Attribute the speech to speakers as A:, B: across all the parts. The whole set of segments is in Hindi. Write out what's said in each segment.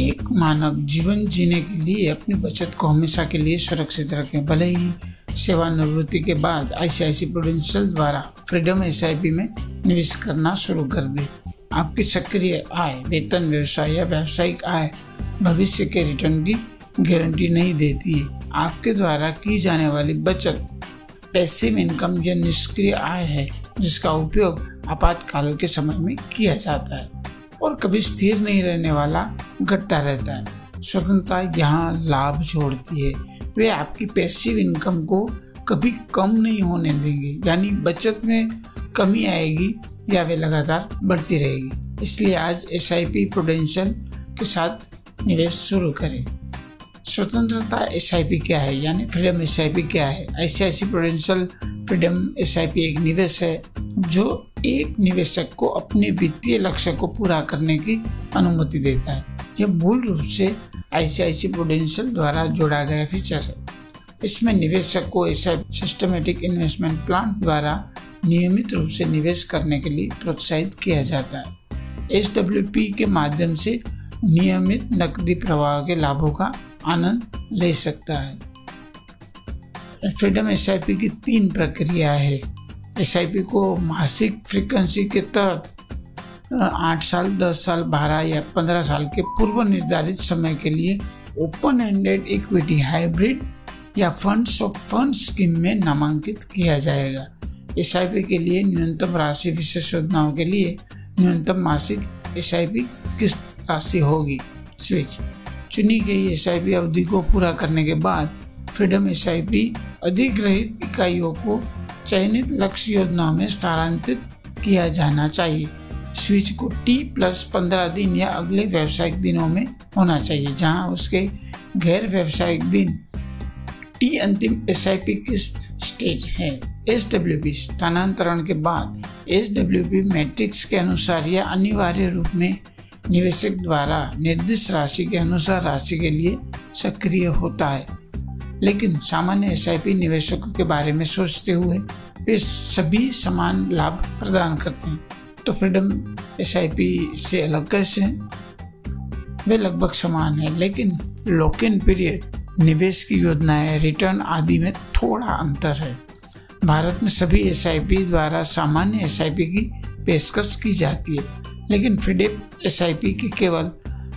A: एक मानव जीवन जीने के लिए अपनी बचत को हमेशा के लिए सुरक्षित रखें। भले ही सेवानिवृत्ति के बाद आईसीआईसी प्रोडेंशियल द्वारा फ्रीडम एस में निवेश करना शुरू कर दे। आपकी सक्रिय आय, वेतन, व्यवसाय या व्यावसायिक आय भविष्य के रिटर्न की गारंटी नहीं देती है। आपके द्वारा की जाने वाली बचत पैसिव इनकम या निष्क्रिय आय है, जिसका उपयोग आपातकाल के समय में किया जाता है और कभी स्थिर नहीं रहने वाला घटता रहता है। स्वतंत्रता यहाँ लाभ छोड़ती है। वे आपकी पैसिव इनकम को कभी कम नहीं होने देंगे। यानी बचत में कमी आएगी या वे लगातार बढ़ती रहेगी। इसलिए आज एस आई पी प्रोडेंशियल के साथ निवेश शुरू करें। स्वतंत्रता एस आई पी क्या है? यानी फ्रीडम एस आई पी क्या है? I C I C Prudential freedom S I P एक निवेश है, जो एक निवेशक को अपने वित्तीय लक्ष्य को पूरा करने की अनुमति देता है। यह मूल रूप से आईसीआईसी प्रोडेंशियल द्वारा जोड़ा गया फीचर है। इसमें निवेशक को ऐसा सिस्टमेटिक इन्वेस्टमेंट प्लान द्वारा नियमित रूप से निवेश करने के लिए प्रोत्साहित किया जाता है। एसडब्ल्यूपी के माध्यम से नियमित नकदी प्रवाह के लाभों का आनंद ले सकता है। फ्रीडम एसआईपी की तीन प्रक्रिया है। एसआईपी को मासिक फ्रीक्वेंसी के तहत आठ साल, दस साल, बारह या पंद्रह साल के पूर्व निर्धारित समय के लिए ओपन एंडेड इक्विटी हाइब्रिड या फंड्स ऑफ़ फंड स्कीम में नामांकित किया जाएगा। एस के लिए न्यूनतम राशि विशेष योजनाओं के लिए न्यूनतम मासिक एस किस्त राशि होगी। स्विच चुनी गई एस अवधि को पूरा करने के बाद फ्रीडम एसआईपी अधिग्रहित इकाइयों को चयनित लक्ष्य योजना में स्थानांतरित किया जाना चाहिए। स्विच को टी प्लस पंद्रह दिन या अगले व्यावसायिक दिनों में होना चाहिए, जहाँ उसके गैर व्यावसायिक दिन टी अंतिम एस आई पी की स्टेज है? एस डब्ल्यू पी स्थानांतरण के बाद एस डब्ल्यू पी मैट्रिक्स के अनुसार या अनिवार्य रूप में निवेशक द्वारा निर्दिष्ट राशि के अनुसार राशि के लिए सक्रिय होता है। लेकिन सामान्य एस आई पी निवेशकों के बारे में सोचते हुए वे सभी समान लाभ प्रदान करते हैं। तो फ्रीडम एसआईपी से अलग कैसे हैं? वे लगभग समान है, लेकिन लॉक इन पीरियड निवेश की योजनाएँ रिटर्न आदि में थोड़ा अंतर है। भारत में सभी एसआईपी द्वारा सामान्य एसआईपी की पेशकश की जाती है, लेकिन फ्रीडम एस की केवल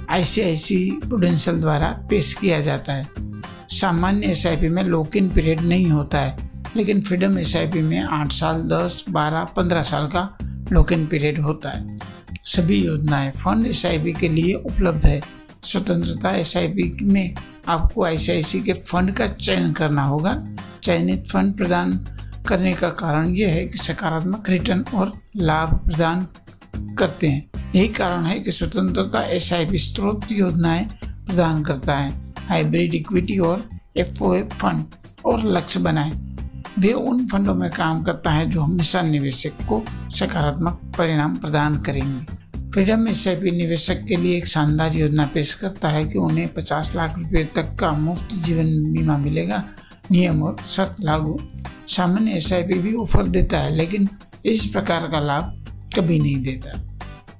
A: आईसीआईसी प्रोडेंशियल द्वारा पेश किया जाता है। सामान्य एसआईपी में लॉक इन पीरियड नहीं होता है, लेकिन फ्रीडम एसआईपी में आठ साल, दस, बारह, पंद्रह साल का लॉक इन पीरियड होता है। सभी योजनाएँ फंड एस के लिए उपलब्ध है। स्वतंत्रता एस में आपको आई के फंड का चयन करना होगा। चयनित फंड प्रदान करने का कारण यह है कि सकारात्मक रिटर्न और लाभ प्रदान करते हैं। यही कारण है कि स्वतंत्रता एस स्रोत योजनाएँ प्रदान करता है। हाइब्रिड इक्विटी और एफओएफ फंड और लक्ष्य बनाए। वे उन फंडों में काम करता है जो हमेशा निवेशक को सकारात्मक परिणाम प्रदान करेंगे। फ्रीडम एसआईपी निवेशक के लिए एक शानदार योजना पेश करता है कि उन्हें 50 लाख रुपए तक का मुफ़्त जीवन बीमा मिलेगा। नियम और शर्त लागू। सामान्य एसआईपी भी ऑफ़र देता है, लेकिन इस प्रकार का लाभ कभी नहीं देता।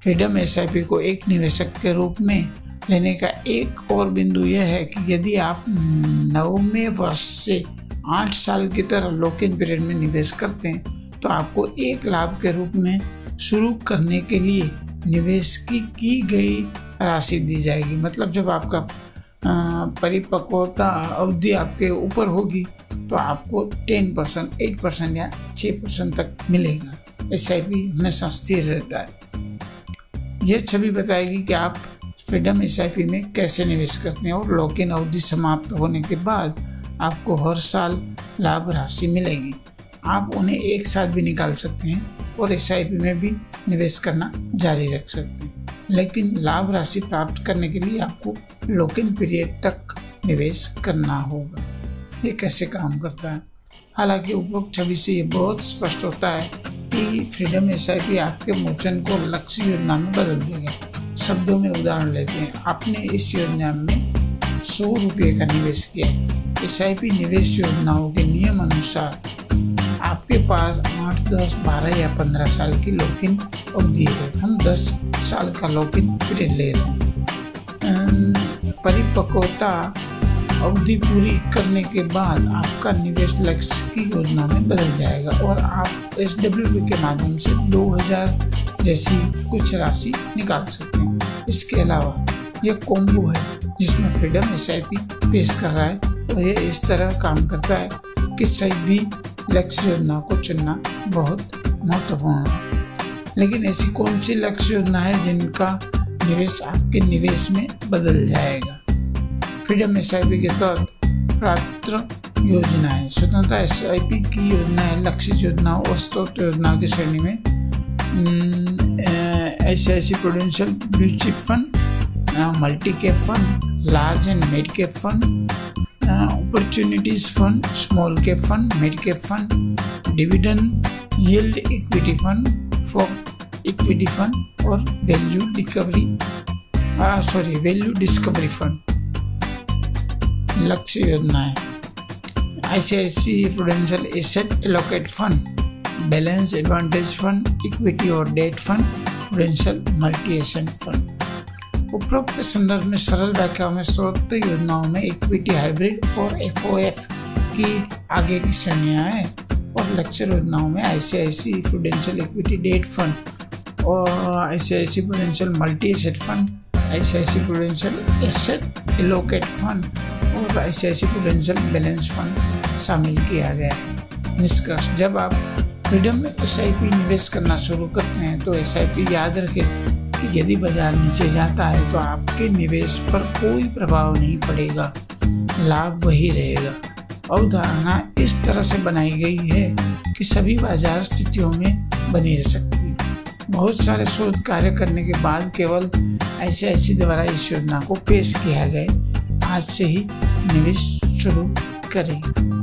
A: फ्रीडम एसआईपी को एक निवेशक के रूप में लेने का एक और बिंदु यह है कि यदि आप नौवें वर्ष से आठ साल की तरह लॉक इन पीरियड में निवेश करते हैं तो आपको एक लाभ के रूप में शुरू करने के लिए निवेश की की गई राशि दी जाएगी। मतलब जब आपका परिपक्वता अवधि आपके ऊपर होगी तो आपको टेन परसेंट एट परसेंट या छः परसेंट तक मिलेगा। एस आई पी हमेशा स्थिर रहता है। यह छवि बताएगी कि आप फ्रीडम एस आई पी में कैसे निवेश करते हैं और लॉक इन अवधि समाप्त होने के बाद आपको हर साल लाभ राशि मिलेगी। आप उन्हें एक साथ भी निकाल सकते हैं और एस में भी निवेश करना जारी रख सकते हैं। लेकिन लाभ राशि प्राप्त करने के लिए आपको लॉक इन पीरियड तक निवेश करना होगा। ये कैसे काम करता है? हालाँकि उपरोक्त छवि से ये बहुत स्पष्ट होता है कि फ्रीडम एस आपके मोचन को लक्ष्य योजना में बदल देगा। शब्दों में उदाहरण लेते हैं। आपने इस योजना में सौ रुपये का निवेश किया है। एस निवेश योजनाओं के नियम अनुसार आपके पास आठ, दस, बारह या पंद्रह साल की लॉकिन अवधि है। हम दस साल का लॉकिन पीरियड ले रहे हैं। परिपक्वता अवधि पूरी करने के बाद आपका निवेश लक्ष्य की योजना में बदल जाएगा और आप एस के माध्यम से 2000 जैसी कुछ राशि निकाल सकते हैं। इसके अलावा यह कोम्बो है जिसमें फ्रीडम एस पेश कर रहा है। और यह इस तरह काम करता है कि सही भी लक्ष्य योजना को चुनना बहुत महत्वपूर्ण है। लेकिन ऐसी कौन सी लक्ष्य योजना है जिनका निवेश आपके निवेश में बदल जाएगा? फ्रीडम एस आई पी के तहत प्राप्त योजनाएँ स्वतंत्रता एस आई पी की योजनाएँ लक्षित योजना और स्त्रोत योजनाओं की श्रेणी में ऐसे ऐसी Prudential chip fund multi cap fund large and mid cap fund opportunities fund small cap fund mid cap fund dividend yield equity fund for equity fund और value recovery sorry value discovery fund लक्ष्य योजना ICIC Prudential asset allocate fund balance advantage fund equity और debt fund Prudential multi asset fund उपरोक्त संदर्भ में सरल व्याख्या में स्रोत योजनाओं में इक्विटी हाइब्रिड और एफओएफ की आगे की श्रेणियाँ हैं और लक्ष्य योजनाओं में ICIC Prudential equity debt fund और ICIC Prudential multi asset fund ICIC Prudential asset allocate fund और आईसीआईसी प्रूडेंशियल बैलेंस फंड शामिल किया गया है। निष्कर्ष, जब आप फ्रीडम में एस आई पी निवेश करना शुरू करते हैं तो एस आई पी याद रखें कि यदि बाज़ार नीचे जाता है तो आपके निवेश पर कोई प्रभाव नहीं पड़ेगा। लाभ वही रहेगा। अवधारणा इस तरह से बनाई गई है कि सभी बाज़ार स्थितियों में बनी रह सकती है। बहुत सारे शोध कार्य करने के बाद केवल ऐसे ऐसी द्वारा इस योजना को पेश किया गया। आज से ही निवेश शुरू करें।